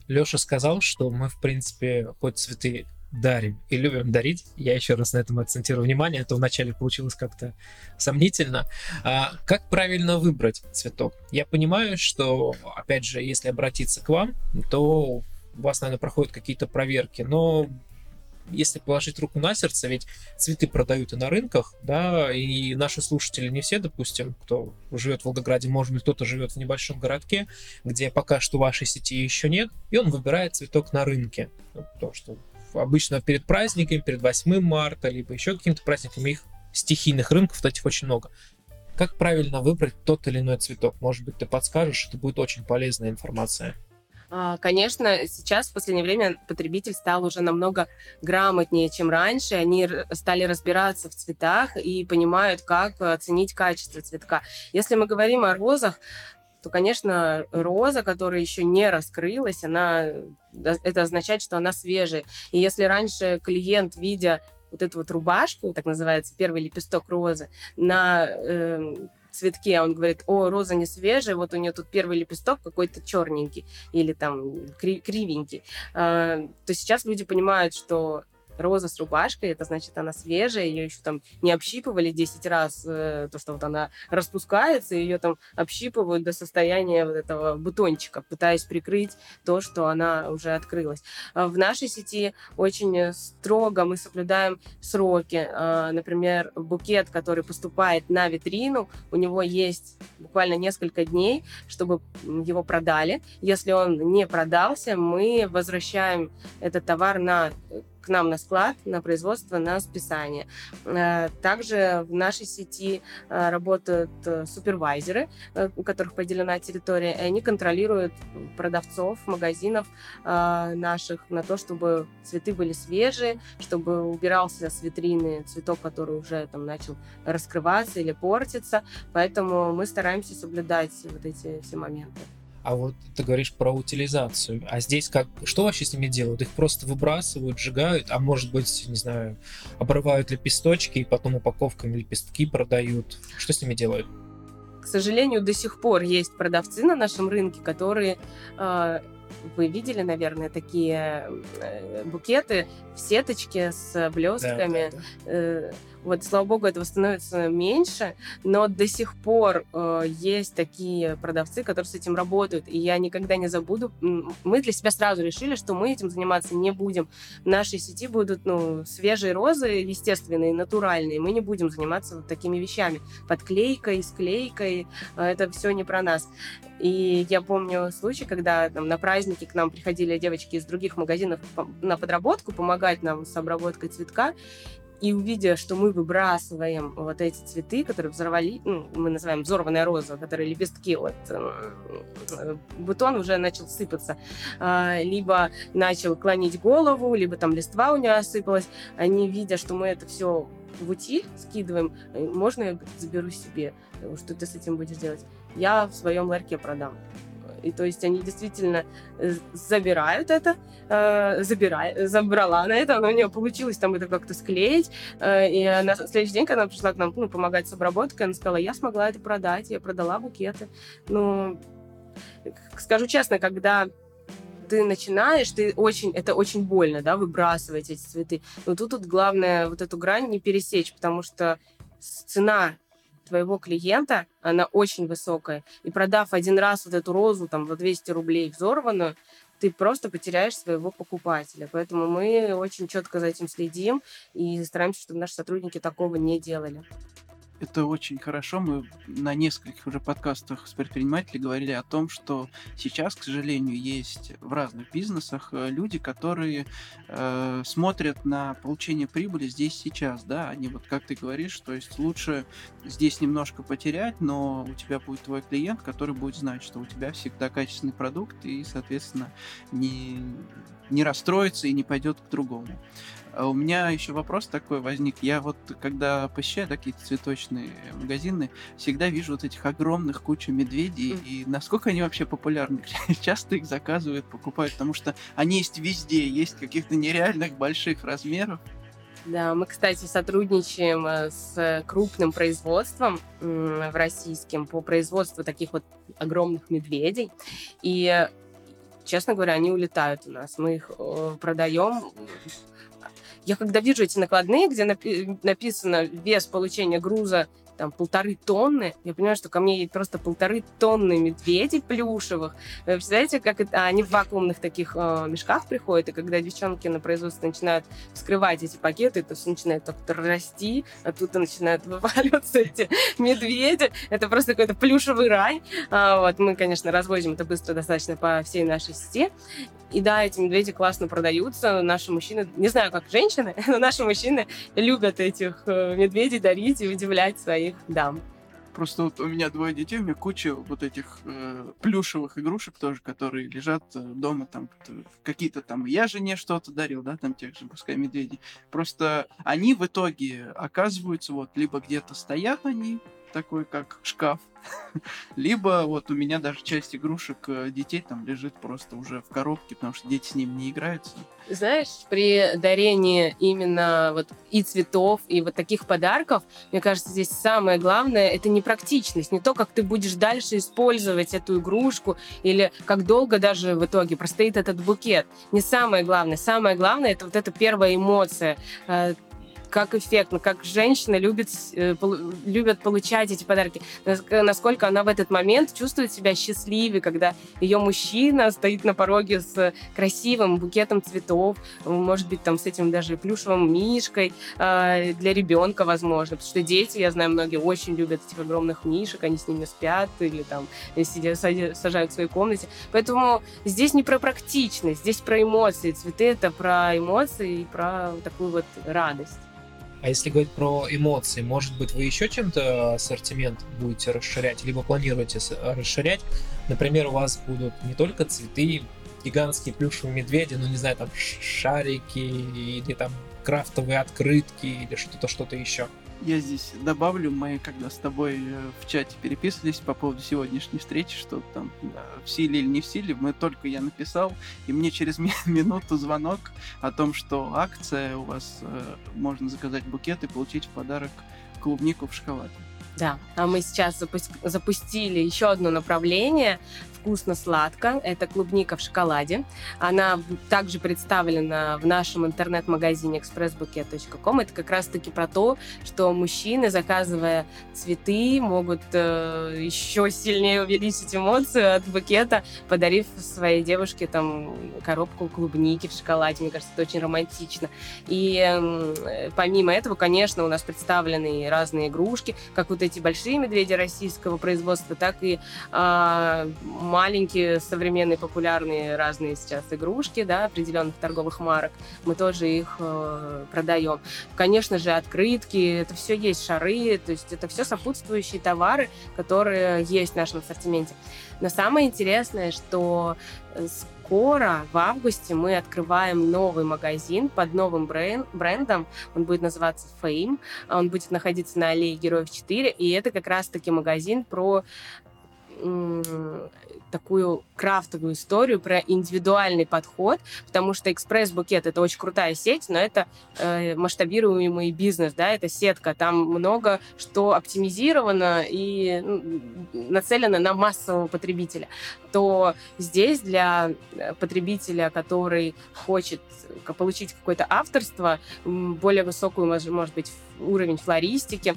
Леша сказал, что мы, в принципе, хоть цветы дарим и любим дарить. Я еще раз на этом акцентирую внимание, а то вначале получилось как-то сомнительно. А как правильно выбрать цветок? Я понимаю, что, опять же, если обратиться к вам, то у вас, наверное, проходят какие-то проверки, но если положить руку на сердце, ведь цветы продают и на рынках, да, и наши слушатели не все, допустим, кто живет в Волгограде, может быть, кто-то живет в небольшом городке, где пока что вашей сети еще нет, и он выбирает цветок на рынке, ну, потому что обычно перед праздниками, перед 8 марта, либо еще каким-то праздником, их стихийных рынков, этих очень много. Как правильно выбрать тот или иной цветок? Может быть, ты подскажешь, это будет очень полезная информация. А, конечно, сейчас в последнее время потребитель стал уже намного грамотнее, чем раньше. Они стали разбираться в цветах и понимают, как оценить качество цветка. Если мы говорим о розах, то, конечно, роза, которая еще не раскрылась, она, это означает, что она свежая. И если раньше клиент, видя вот эту вот рубашку, так называется, первый лепесток розы, на э, цветке, он говорит, о, роза не свежая, вот у нее тут первый лепесток какой-то черненький или там кривенький, э, то сейчас люди понимают, что роза с рубашкой, это значит, она свежая, ее еще там не общипывали 10 раз, э, то, что вот она распускается, ее там общипывают до состояния вот этого бутончика, пытаясь прикрыть то, что она уже открылась. А в нашей сети очень строго мы соблюдаем сроки. А, например, букет, который поступает на витрину, у него есть буквально несколько дней, чтобы его продали. Если он не продался, мы возвращаем этот товар на к нам на склад, на производство, на списание. Э, также в нашей сети э, работают э, супервайзеры, у которых поделена территория, и они контролируют продавцов, магазинов наших на то, чтобы цветы были свежие, чтобы убирался с витрины цветок, который уже там начал раскрываться или портиться. Поэтому мы стараемся соблюдать вот эти все моменты. А вот ты говоришь про утилизацию. А здесь как, что вообще с ними делают? Их просто выбрасывают, сжигают, а может быть, не знаю, обрывают лепесточки и потом упаковками лепестки продают. Что с ними делают? К сожалению, до сих пор есть продавцы на нашем рынке, которые э, вы видели, наверное, такие э, букеты в сеточке с блестками. Да, да, да. Вот, слава богу, этого становится меньше, но до сих пор э, есть такие продавцы, которые с этим работают, и я никогда не забуду. Мы для себя сразу решили, что мы этим заниматься не будем. В нашей сети будут ну, свежие розы, естественные, натуральные. Мы не будем заниматься вот такими вещами. Подклейкой, склейкой. Э, это все не про нас. И я помню случай, когда там, на праздники к нам приходили девочки из других магазинов на подработку помогать нам с обработкой цветка. И увидя, что мы выбрасываем вот эти цветы, которые взорвали, ну, мы называем взорванная роза, которые лепестки, вот, э, бутон уже начал сыпаться, э, либо начал клонить голову, либо там листва у него осыпалась, они, видя, что мы это все в утиль скидываем, «Э, можно я заберу себе, что ты с этим будешь делать? Я в своем ларьке продам. И то есть они действительно э, забирают это, э, забрала на это, но у нее получилось там это как-то склеить. Э, и на следующий день, когда она пришла к нам ну, помогать с обработкой, она сказала, я смогла это продать, я продала букеты. Ну, скажу честно, когда ты начинаешь, ты очень, это очень больно, да, выбрасывать эти цветы. Но тут, тут главное вот эту грань не пересечь, потому что цена твоего клиента, она очень высокая. И продав один раз вот эту розу там за 200 рублей взорванную, ты просто потеряешь своего покупателя. Поэтому мы очень четко за этим следим и стараемся, чтобы наши сотрудники такого не делали. Это очень хорошо. Мы на нескольких уже подкастах с предпринимателями говорили о том, что сейчас, к сожалению, есть в разных бизнесах э, люди, которые э, смотрят на получение прибыли здесь сейчас, да, они вот как ты говоришь, то есть лучше здесь немножко потерять, но у тебя будет твой клиент, который будет знать, что у тебя всегда качественный продукт и, соответственно, не не расстроится и не пойдет к другому. А у меня еще вопрос такой возник. Я вот, когда посещаю такие цветочные магазины, всегда вижу вот этих огромных кучу медведей. Mm. И насколько они вообще популярны? Часто их заказывают, покупают, потому что они есть везде, есть каких-то нереальных больших размеров. Да, мы, кстати, сотрудничаем э, с крупным производством в российском по производству таких вот огромных медведей. И честно говоря, они улетают у нас. Мы их э, продаем я когда вижу эти накладные, где написано вес получения груза там полторы тонны. Я понимаю, что ко мне едет просто полторы тонны медведей плюшевых. Вы представляете, как это... Они в вакуумных таких э, мешках приходят, и когда девчонки на производстве начинают вскрывать эти пакеты, то все начинает так-то расти, оттуда начинают вываливаться эти медведи. Это просто какой-то плюшевый рай. А, вот. Мы, конечно, развозим это быстро достаточно по всей нашей сети. И да, эти медведи классно продаются. Наши мужчины, не знаю, как женщины, но наши мужчины любят этих э, медведей дарить и удивлять своих дам. Просто вот у меня двое детей, у меня куча вот этих э, плюшевых игрушек тоже, которые лежат э, дома, там какие-то там, я жене что-то дарил, да, там тех же, пускай медведей. Просто они в итоге оказываются вот либо где-то стоят они, такой как шкаф, Либо вот у меня даже часть игрушек э, детей там лежит просто уже в коробке, потому что дети с ним не играются. Знаешь, при дарении именно вот и цветов, и вот таких подарков, мне кажется, здесь самое главное — это не практичность, не то, как ты будешь дальше использовать эту игрушку, или как долго даже в итоге простоит этот букет. Не самое главное. Самое главное — это вот эта первая эмоция э, как эффектно, как женщина любит, э, любят получать эти подарки, насколько она в этот момент чувствует себя счастливее, когда ее мужчина стоит на пороге с красивым букетом цветов, может быть, там с этим даже плюшевым мишкой э, для ребенка, возможно, потому что дети, я знаю, многие очень любят этих огромных мишек, они с ними спят или там сидят, сажают в своей комнате, поэтому здесь не про практичность, здесь про эмоции, цветы это про эмоции и про такую вот радость. А если говорить про эмоции, может быть, вы еще чем-то ассортимент будете расширять, либо планируете расширять? Например, у вас будут не только цветы, гигантские плюшевые медведи, ну, не знаю, там шарики или там крафтовые открытки или что-то, что-то еще. Я здесь добавлю, мы когда с тобой э, в чате переписывались по поводу сегодняшней встречи, что там в силе или не в силе, мы только я написал, и мне через минуту звонок о том, что акция у вас, э, можно заказать букет и получить в подарок клубнику в шоколаде. Да, а мы сейчас запустили еще одно направление вкусно-сладко. Это клубника в шоколаде. Она также представлена в нашем интернет-магазине expressbouquet.com. Это как раз-таки про то, что мужчины, заказывая цветы, могут э, еще сильнее увеличить эмоцию от букета, подарив своей девушке там коробку клубники в шоколаде. Мне кажется, это очень романтично. И э, помимо этого, конечно, у нас представлены разные игрушки, как вот эти большие медведи российского производства, так и э, маленькие, современные, популярные разные сейчас игрушки, да, определенных торговых марок, мы тоже их э, продаем. Конечно же, открытки, это все есть шары, то есть это все сопутствующие товары, которые есть в нашем ассортименте. Но самое интересное, что скоро, в августе, мы открываем новый магазин под новым брендом. Он будет называться Fame. Он будет находиться на аллее Героев 4. И это как раз-таки магазин про такую крафтовую историю, про индивидуальный подход, потому что экспресс-букет это очень крутая сеть, но это э, масштабируемый бизнес, да, это сетка, там много что оптимизировано и ну, нацелено на массового потребителя, то здесь для э, потребителя, который хочет получить какое-то авторство, более высокую, может быть, уровень флористики,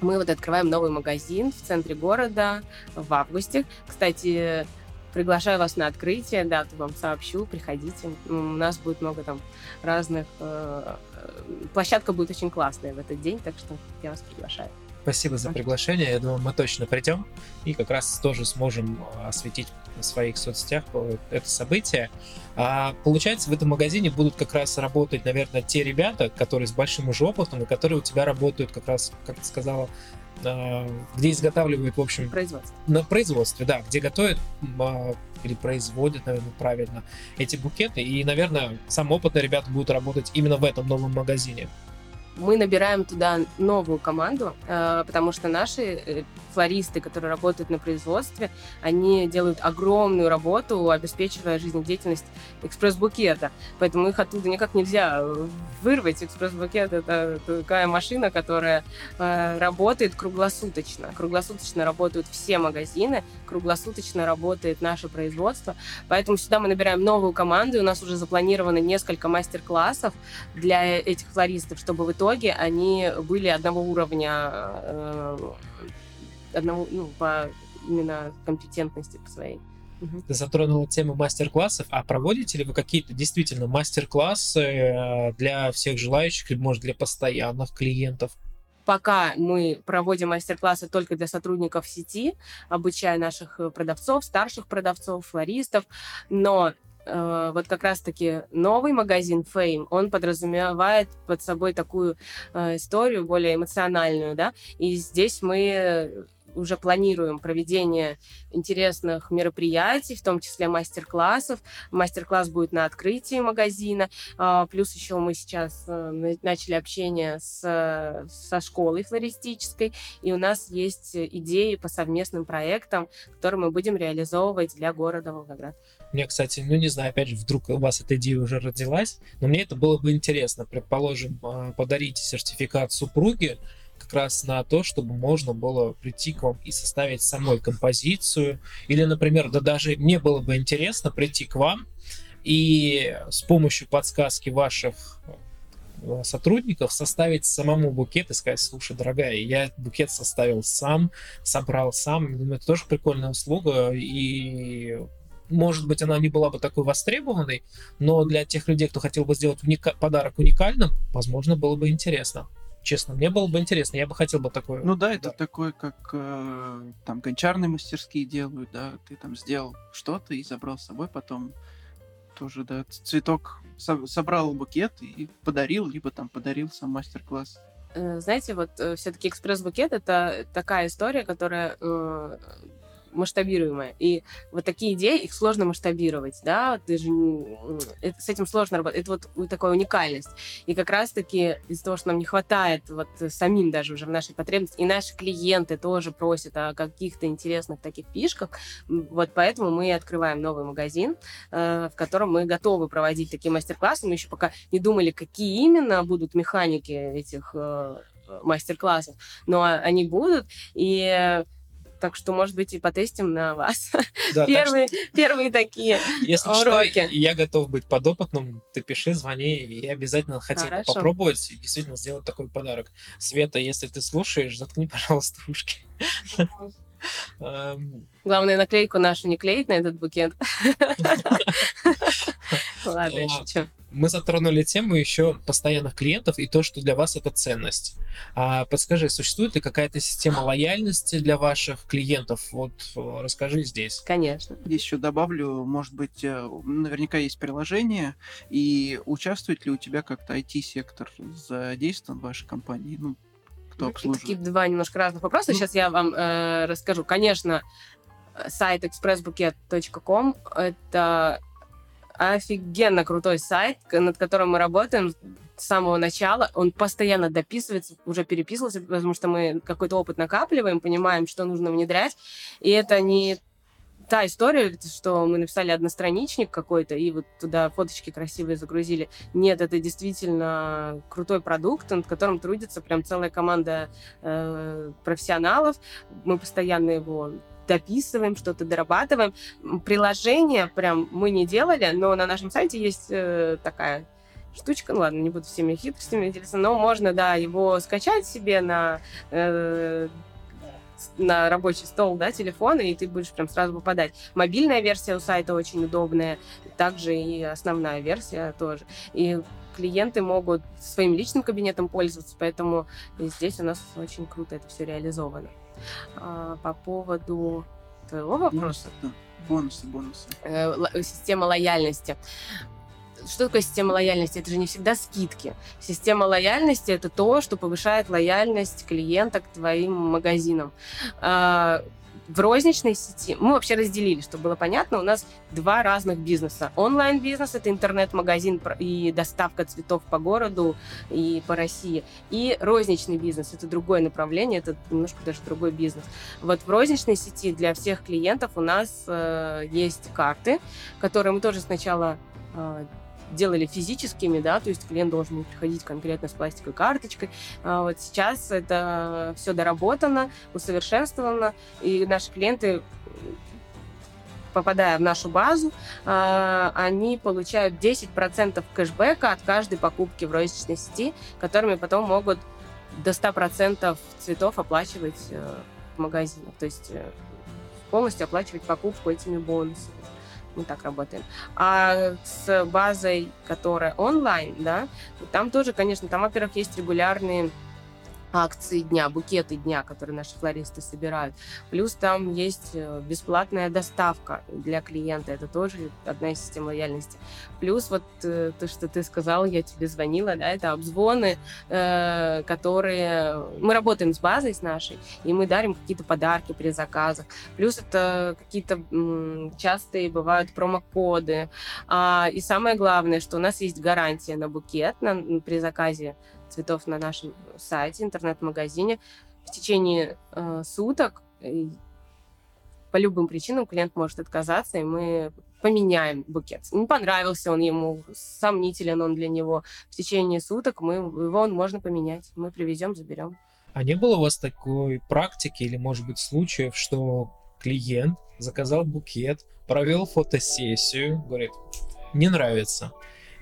мы вот открываем новый магазин в центре города в августе. Кстати, приглашаю вас на открытие, дату вам сообщу, приходите. У нас будет много там разных... Э, э, площадка будет очень классная в этот день, так что я вас приглашаю. Спасибо за приглашение. Я думаю, мы точно придем и как раз тоже сможем осветить в своих соцсетях это событие. А получается, в этом магазине будут как раз работать, наверное, те ребята, которые с большим уже опытом и которые у тебя работают как раз, как ты сказала, где изготавливают, в общем... Производство. На производстве, да, где готовят а, или производят, наверное, правильно эти букеты. И, наверное, сам опытный ребята будут работать именно в этом новом магазине мы набираем туда новую команду, э, потому что наши э, флористы, которые работают на производстве, они делают огромную работу, обеспечивая жизнедеятельность экспресс-букета. Поэтому их оттуда никак нельзя вырвать. Экспресс-букет — это такая машина, которая э, работает круглосуточно. Круглосуточно работают все магазины, круглосуточно работает наше производство. Поэтому сюда мы набираем новую команду, и у нас уже запланировано несколько мастер-классов для этих флористов, чтобы в итоге итоге они были одного уровня, э, одного, ну, по именно компетентности по своей. Ты затронула тему мастер-классов, а проводите ли вы какие-то действительно мастер-классы э, для всех желающих, или, может, для постоянных клиентов? Пока мы проводим мастер-классы только для сотрудников сети, обучая наших продавцов, старших продавцов, флористов, но э, вот как раз-таки новый магазин Fame, он подразумевает под собой такую э, историю более эмоциональную, да, и здесь мы уже планируем проведение интересных мероприятий, в том числе мастер-классов. Мастер-класс будет на открытии магазина. А, плюс еще мы сейчас э, начали общение с, со школой флористической, и у нас есть идеи по совместным проектам, которые мы будем реализовывать для города Волгоград. Мне, кстати, ну не знаю, опять же, вдруг у вас эта идея уже родилась, но мне это было бы интересно. Предположим, а, подарить сертификат супруге, как раз на то, чтобы можно было прийти к вам и составить самой композицию. Или, например, да даже мне было бы интересно прийти к вам и с помощью подсказки ваших э, сотрудников составить самому букет и сказать, слушай, дорогая, я букет составил сам, собрал сам. Думаю, это тоже прикольная услуга, и может быть, она не была бы такой востребованной, но для тех людей, кто хотел бы сделать уника- подарок уникальным, возможно, было бы интересно. Честно, мне было бы интересно, я бы хотел бы такое. Ну да, это такое, как э, там гончарные мастерские делают, да, ты там сделал что-то и забрал с собой потом тоже, да, цветок со- собрал букет и подарил, либо там подарил сам мастер-класс. Э, знаете, вот э, все-таки экспресс-букет это такая история, которая э, масштабируемое. И вот такие идеи, их сложно масштабировать, да, ты же, это, с этим сложно работать, это вот такая уникальность. И как раз-таки из-за того, что нам не хватает вот самим даже уже в нашей потребности, и наши клиенты тоже просят о каких-то интересных таких фишках, вот поэтому мы открываем новый магазин, э, в котором мы готовы проводить такие мастер-классы, мы еще пока не думали, какие именно будут механики этих э, мастер-классов, но они будут, и так что, может быть, и потестим на вас. Да, первые, что... первые такие Если уроки. Что, я готов быть подопытным. Ты пиши, звони, я обязательно хотел Хорошо. попробовать и действительно сделать такой подарок. Света, если ты слушаешь, заткни, пожалуйста, ушки. Главное, наклейку нашу не клеить на этот букет. Ладно, шучу мы затронули тему еще постоянных клиентов и то, что для вас это ценность. А подскажи, существует ли какая-то система лояльности для ваших клиентов? Вот э, расскажи здесь. Конечно. Здесь еще добавлю, может быть, э, наверняка есть приложение, и участвует ли у тебя как-то IT-сектор задействован в вашей компании? Ну, кто обслуживает? Такие два немножко разных вопроса. Сейчас ну. я вам э, расскажу. Конечно, сайт expressbuket.com — это офигенно крутой сайт, над которым мы работаем с самого начала. Он постоянно дописывается, уже переписывался, потому что мы какой-то опыт накапливаем, понимаем, что нужно внедрять. И это не та история, что мы написали одностраничник какой-то, и вот туда фоточки красивые загрузили. Нет, это действительно крутой продукт, над которым трудится прям целая команда э, профессионалов. Мы постоянно его дописываем, что-то дорабатываем. Приложение прям мы не делали, но на нашем сайте есть э, такая штучка, ну ладно, не буду всеми хитростями делиться, но можно, да, его скачать себе на э, на рабочий стол, да, телефона, и ты будешь прям сразу попадать. Мобильная версия у сайта очень удобная, также и основная версия тоже. И клиенты могут своим личным кабинетом пользоваться, поэтому здесь у нас очень круто это все реализовано. А, по поводу твоего вопроса. Бонусы, бонусы. Э, система лояльности. Что такое система лояльности? Это же не всегда скидки. Система лояльности это то, что повышает лояльность клиента к твоим магазинам. В розничной сети мы вообще разделили, чтобы было понятно, у нас два разных бизнеса. Онлайн-бизнес — это интернет-магазин и доставка цветов по городу и по России. И розничный бизнес — это другое направление, это немножко даже другой бизнес. Вот в розничной сети для всех клиентов у нас э, есть карты, которые мы тоже сначала э, делали физическими, да, то есть клиент должен приходить конкретно с пластиковой карточкой. А вот сейчас это все доработано, усовершенствовано, и наши клиенты попадая в нашу базу, а, они получают 10% кэшбэка от каждой покупки в розничной сети, которыми потом могут до 100% цветов оплачивать э, в магазинах. То есть э, полностью оплачивать покупку этими бонусами мы так работаем. А с базой, которая онлайн, да, там тоже, конечно, там, во-первых, есть регулярные акции дня, букеты дня, которые наши флористы собирают. Плюс там есть э, бесплатная доставка для клиента. Это тоже одна из систем лояльности. Плюс вот э, то, что ты сказал, я тебе звонила, да, это обзвоны, э, которые... Мы работаем с базой с нашей, и мы дарим какие-то подарки при заказах. Плюс это какие-то частые бывают промокоды. А, и самое главное, что у нас есть гарантия на букет на, при заказе цветов на нашем сайте, интернет-магазине. В течение э, суток э, по любым причинам клиент может отказаться, и мы поменяем букет. Не понравился он ему, сомнителен он для него. В течение суток мы, его можно поменять. Мы привезем, заберем. А не было у вас такой практики или, может быть, случаев, что клиент заказал букет, провел фотосессию, говорит, не нравится.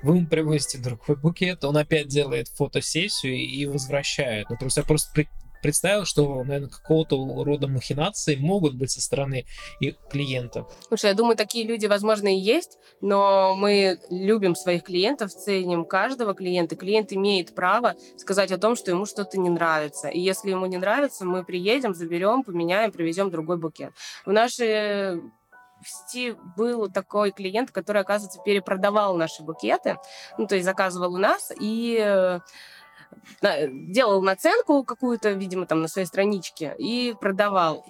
Вы ему привозите другой букет, он опять делает фотосессию и возвращает. Ну, есть я просто представил, что, наверное, какого-то рода махинации могут быть со стороны их клиентов. Слушай, я думаю, такие люди, возможно, и есть, но мы любим своих клиентов, ценим каждого клиента. Клиент имеет право сказать о том, что ему что-то не нравится. И если ему не нравится, мы приедем, заберем, поменяем, привезем другой букет. В нашей сети был такой клиент, который, оказывается, перепродавал наши букеты, ну, то есть заказывал у нас и э, делал наценку какую-то, видимо, там на своей страничке и продавал.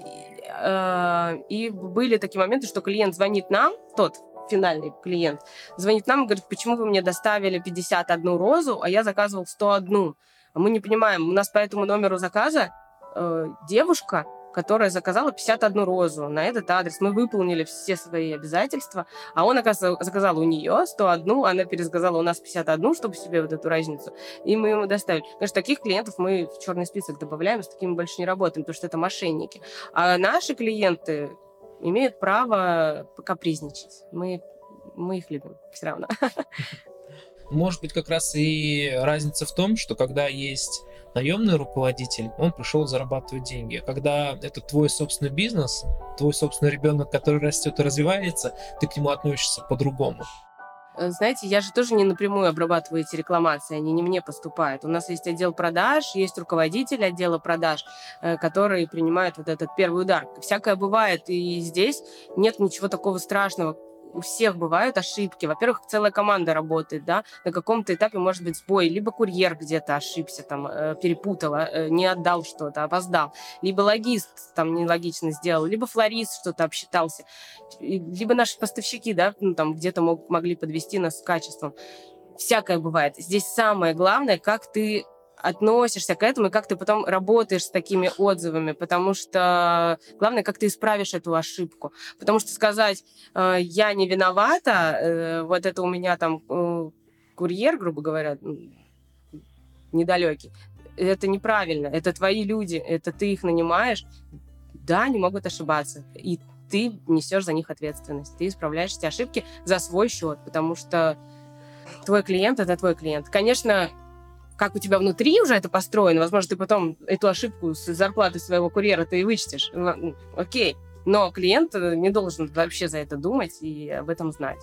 Э, и были такие моменты, что клиент звонит нам, тот финальный клиент, звонит нам и говорит, почему вы мне доставили 51 розу, а я заказывал 101. А мы не понимаем, у нас по этому номеру заказа э, девушка которая заказала 51 розу на этот адрес. Мы выполнили все свои обязательства, а он, оказывается, заказал у нее 101, она пересказала у нас 51, чтобы себе вот эту разницу, и мы ему доставили. Конечно, таких клиентов мы в черный список добавляем, с такими больше не работаем, потому что это мошенники. А наши клиенты имеют право покапризничать. Мы, мы их любим все равно. Может быть, как раз и разница в том, что когда есть наемный руководитель, он пришел зарабатывать деньги. Когда это твой собственный бизнес, твой собственный ребенок, который растет и развивается, ты к нему относишься по-другому. Э, знаете, я же тоже не напрямую обрабатываю эти рекламации, они не мне поступают. У нас есть отдел продаж, есть руководитель отдела продаж, э, который принимает вот этот первый удар. Всякое бывает, и здесь нет ничего такого страшного у всех бывают ошибки. Во-первых, целая команда работает, да, на каком-то этапе может быть сбой, либо курьер где-то ошибся, там, э, перепутал, э, не отдал что-то, опоздал, либо логист там нелогично сделал, либо флорист что-то обсчитался, либо наши поставщики, да, ну, там где-то мог, могли подвести нас с качеством. Всякое бывает. Здесь самое главное, как ты относишься к этому и как ты потом работаешь с такими отзывами, потому что главное, как ты исправишь эту ошибку. Потому что сказать, э, я не виновата, э, вот это у меня там э, курьер, грубо говоря, недалекий, это неправильно, это твои люди, это ты их нанимаешь, да, они могут ошибаться, и ты несешь за них ответственность, ты исправляешь эти ошибки за свой счет, потому что твой клиент это твой клиент. Конечно, как у тебя внутри уже это построено, возможно, ты потом эту ошибку с зарплаты своего курьера ты и вычтешь. Ну, окей. Но клиент э, не должен вообще за это думать и об этом знать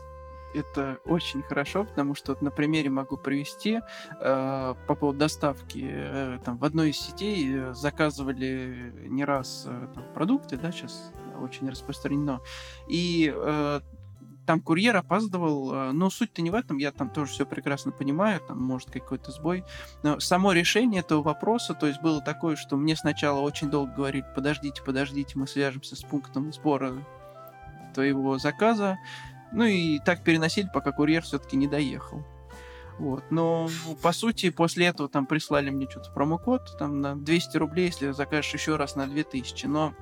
это очень хорошо, потому что вот на примере могу привести э, по поводу доставки. Э, там, в одной из сетей э, заказывали не раз э, там, продукты, да, сейчас очень распространено. И э, там курьер опаздывал, э, но суть-то не в этом, я там тоже все прекрасно понимаю, там может какой-то сбой. Но само решение этого вопроса, то есть было такое, что мне сначала очень долго говорили, подождите, подождите, мы свяжемся с пунктом сбора твоего заказа, ну и так переносили, пока курьер все-таки не доехал. Вот. Но, по сути, после этого там прислали мне что-то промокод, там на 200 рублей, если закажешь еще раз на 2000. Но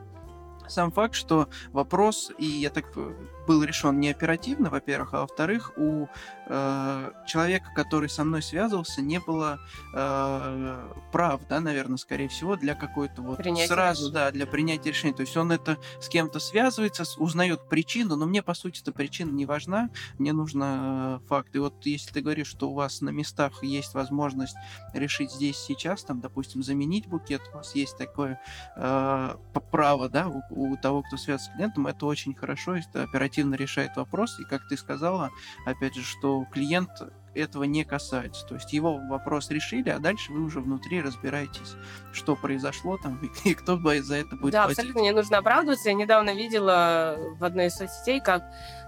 сам факт, что вопрос, и я так э, был решен не оперативно, во-первых, а во-вторых, у э, человека, который со мной связывался, не было э, прав, да, наверное, скорее всего, для какой-то вот принятия сразу, решения. да, для принятия решения. То есть он это с кем-то связывается, узнает причину, но мне, по сути, эта причина не важна, мне нужно э, факт. И вот если ты говоришь, что у вас на местах есть возможность решить здесь, сейчас, там, допустим, заменить букет, у вас есть такое э, право, да, у, у того, кто связан с клиентом, это очень хорошо, это оперативно решает вопрос. И как ты сказала, опять же, что клиент этого не касается. То есть его вопрос решили, а дальше вы уже внутри разбираетесь, что произошло там и, кто за это будет Да, платить. абсолютно не нужно оправдываться. Я недавно видела в одной из соцсетей, как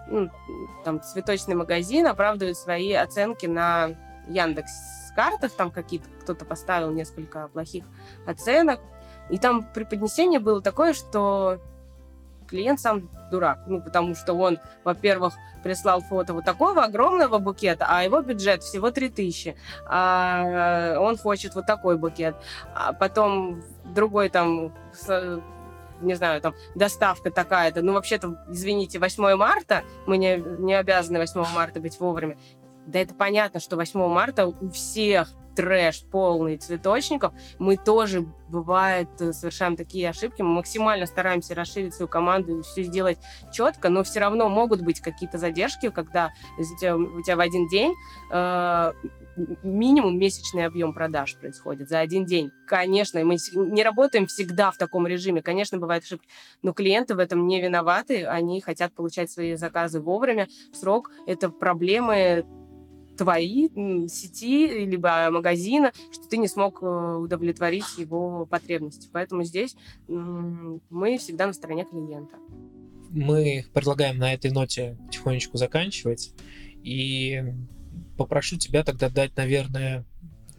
ну, там цветочный магазин оправдывает свои оценки на Яндекс картах, там какие-то кто-то поставил несколько плохих оценок, и там преподнесение было такое, что клиент сам дурак. Ну, потому что он, во-первых, прислал фото вот такого огромного букета, а его бюджет всего 3000. А он хочет вот такой букет. А потом другой там не знаю, там, доставка такая-то, ну, вообще-то, извините, 8 марта, мы не, не обязаны 8 марта быть вовремя. Да это понятно, что 8 марта у всех трэш полный цветочников. Мы тоже, бывает, э, совершаем такие ошибки. Мы максимально стараемся расширить свою команду и все сделать четко, но все равно могут быть какие-то задержки, когда у тебя, у тебя в один день э, минимум месячный объем продаж происходит за один день. Конечно, мы не работаем всегда в таком режиме. Конечно, бывают ошибки, но клиенты в этом не виноваты. Они хотят получать свои заказы вовремя, срок. Это проблемы твои сети, либо магазина, что ты не смог э, удовлетворить его потребности. Поэтому здесь мы всегда на стороне клиента. Мы предлагаем на этой ноте потихонечку заканчивать. И попрошу тебя тогда дать, наверное,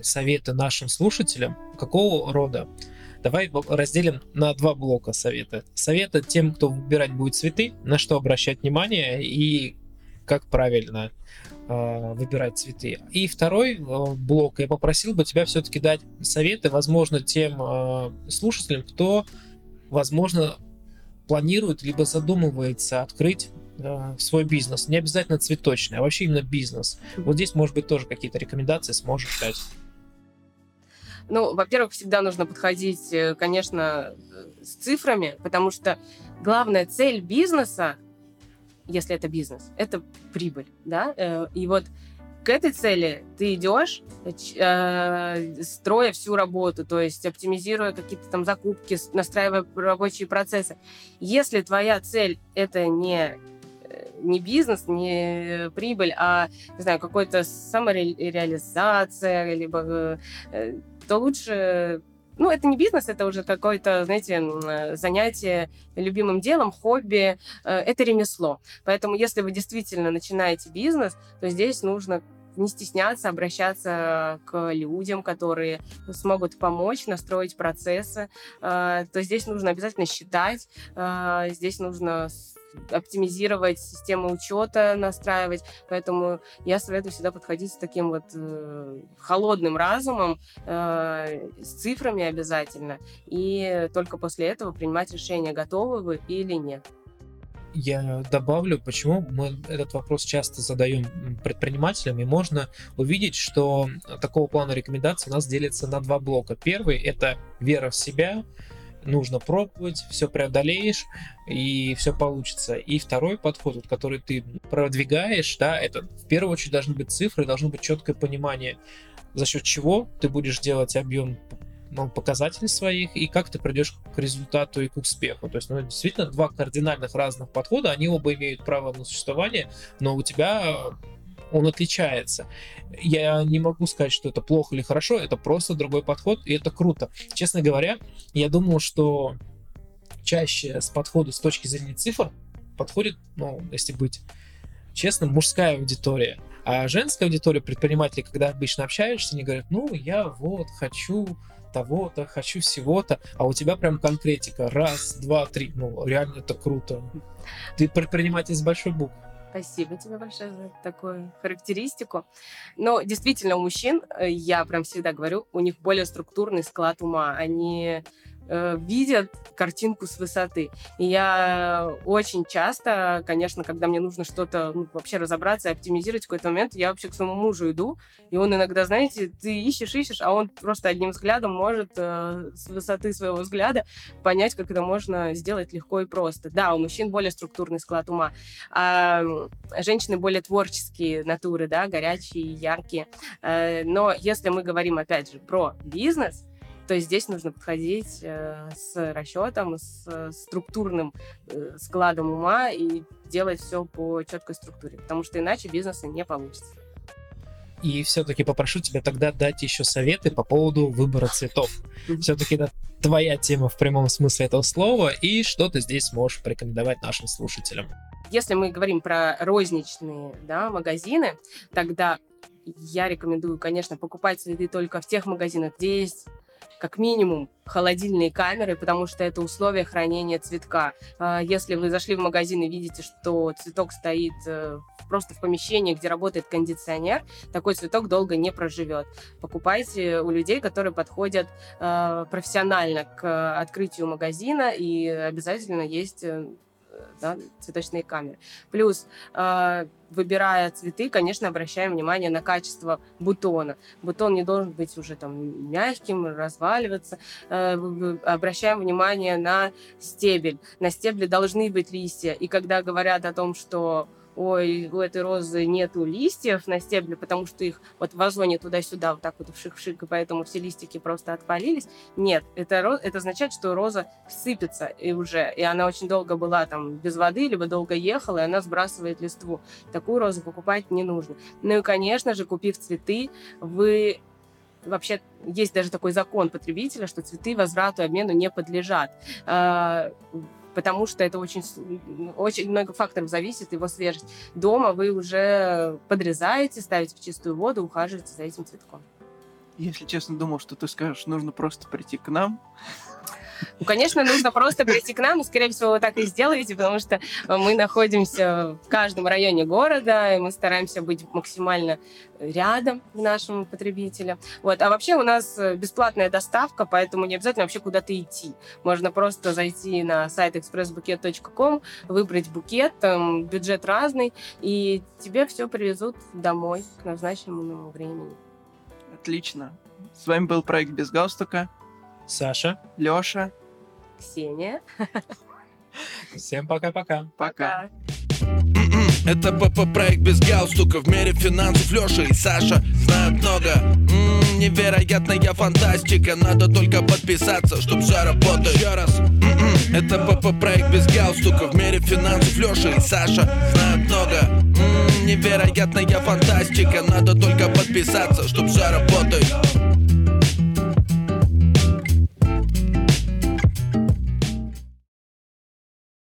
советы нашим слушателям. Какого рода? Давай разделим на два блока советы. Советы тем, кто выбирать будет цветы, на что обращать внимание и как правильно Э, выбирать цветы. И второй э, блок, я попросил бы тебя все-таки дать советы, возможно, тем э, слушателям, кто, возможно, планирует либо задумывается открыть свой бизнес. Не обязательно цветочный, а вообще именно бизнес. Вот здесь, может быть, тоже какие-то рекомендации сможешь дать. Ну, во-первых, всегда нужно подходить, конечно, с цифрами, потому что главная цель бизнеса если это бизнес, это прибыль, да, э, и вот к этой цели ты идешь, э, строя всю работу, то есть оптимизируя какие-то там закупки, настраивая рабочие процессы. Если твоя цель это не э, не бизнес, не прибыль, а, не знаю, какой-то самореализация, либо то лучше ну, это не бизнес, это уже какое-то, знаете, э, занятие любимым делом, хобби, э, это ремесло. Поэтому, если вы действительно начинаете бизнес, то здесь нужно не стесняться обращаться к людям, которые смогут помочь настроить процессы, э, то здесь нужно обязательно считать, здесь нужно оптимизировать систему учета, настраивать. Поэтому я советую всегда подходить с таким вот э, холодным разумом, э, с цифрами обязательно, и только после этого принимать решение, готовы вы или нет. Я добавлю, почему мы этот вопрос часто задаем предпринимателям, и можно увидеть, что такого плана рекомендаций у нас делится на два блока. Первый — это вера в себя, нужно пробовать, все преодолеешь, и все получится. И второй подход, вот, который ты продвигаешь, да, это в первую очередь должны быть цифры, должно быть четкое понимание, за счет чего ты будешь делать объем ну, показателей своих и как ты придешь к результату и к успеху. То есть, ну, действительно, два кардинальных разных подхода, они оба имеют право на существование, но у тебя он отличается. Я не могу сказать, что это плохо или хорошо, это просто другой подход, и это круто. Честно говоря, я думал, что чаще с подхода с точки зрения цифр подходит, ну, если быть честным, мужская аудитория. А женская аудитория предпринимателей, когда обычно общаешься, они говорят, ну, я вот хочу того-то, хочу всего-то, а у тебя прям конкретика. Раз, два, три. Ну, реально это круто. Ты предприниматель с большой буквы. Спасибо тебе большое за такую характеристику. Но действительно, у мужчин, э, я прям всегда говорю, у них более структурный склад ума. Они э, видят картинку с высоты. И я очень часто, конечно, когда мне нужно что-то ну, вообще разобраться и оптимизировать в какой-то момент, я вообще к своему мужу иду, и он иногда, знаете, ты ищешь, ищешь, а он просто одним взглядом может э, с высоты своего взгляда понять, как это можно сделать легко и просто. Да, у мужчин более структурный склад ума, а женщины более творческие натуры, да, горячие, яркие. Э, но если мы говорим, опять же, про бизнес, то есть здесь нужно подходить э, с расчетом, с э, структурным э, складом ума и делать все по четкой структуре, потому что иначе бизнеса не получится. И все-таки попрошу тебя тогда дать еще советы по поводу выбора цветов. Все-таки это твоя тема в прямом смысле этого слова, и что ты здесь можешь порекомендовать нашим слушателям. Если мы говорим про розничные да, магазины, тогда я рекомендую, конечно, покупать цветы только в тех магазинах, где есть как минимум холодильные камеры, потому что это условие хранения цветка. А, если вы зашли в магазин и видите, что цветок стоит э, просто в помещении, где работает кондиционер, такой цветок долго не проживет. Покупайте у людей, которые подходят э, профессионально к открытию магазина, и обязательно есть э, да, цветочные камеры. Плюс, э, выбирая цветы, конечно, обращаем внимание на качество бутона. Бутон не должен быть уже там мягким, разваливаться. Э, обращаем внимание на стебель. На стебле должны быть листья. И когда говорят о том, что ой, у этой розы нету листьев на стебле, потому что их вот в вазоне туда-сюда вот так вот вшик-вшик, и поэтому все листики просто отпалились. Нет, это, это означает, что роза сыпется и уже, и она очень долго была там без воды, либо долго ехала, и она сбрасывает листву. Такую розу покупать не нужно. Ну и, конечно же, купив цветы, вы вообще есть даже такой закон потребителя, что цветы возврату обмену не подлежат а, потому что это очень, очень много факторов зависит, его свежесть. Дома вы уже подрезаете, ставите в чистую воду, ухаживаете за этим цветком. Если честно, думал, что ты скажешь, нужно просто прийти к нам, ну, конечно, нужно просто прийти к нам, и, скорее всего, вы так и сделаете, потому что мы находимся в каждом районе города, и мы стараемся быть максимально рядом к нашему потребителю. Вот. А вообще у нас бесплатная доставка, поэтому не обязательно вообще куда-то идти. Можно просто зайти на сайт expressbuket.com, выбрать букет, там бюджет разный, и тебе все привезут домой к назначенному времени. Отлично. С вами был проект «Без галстука». Саша. Лёша. Ксения. Всем пока-пока. Пока. Это ПП проект без галстука В мире финансов Леша и Саша знают много М-м, Невероятная фантастика Надо только подписаться, чтоб все работало Еще раз М-м, Это ПП проект без галстука В мире финансов Леша и Саша знают много М-м, Невероятная фантастика Надо только подписаться, чтоб все работает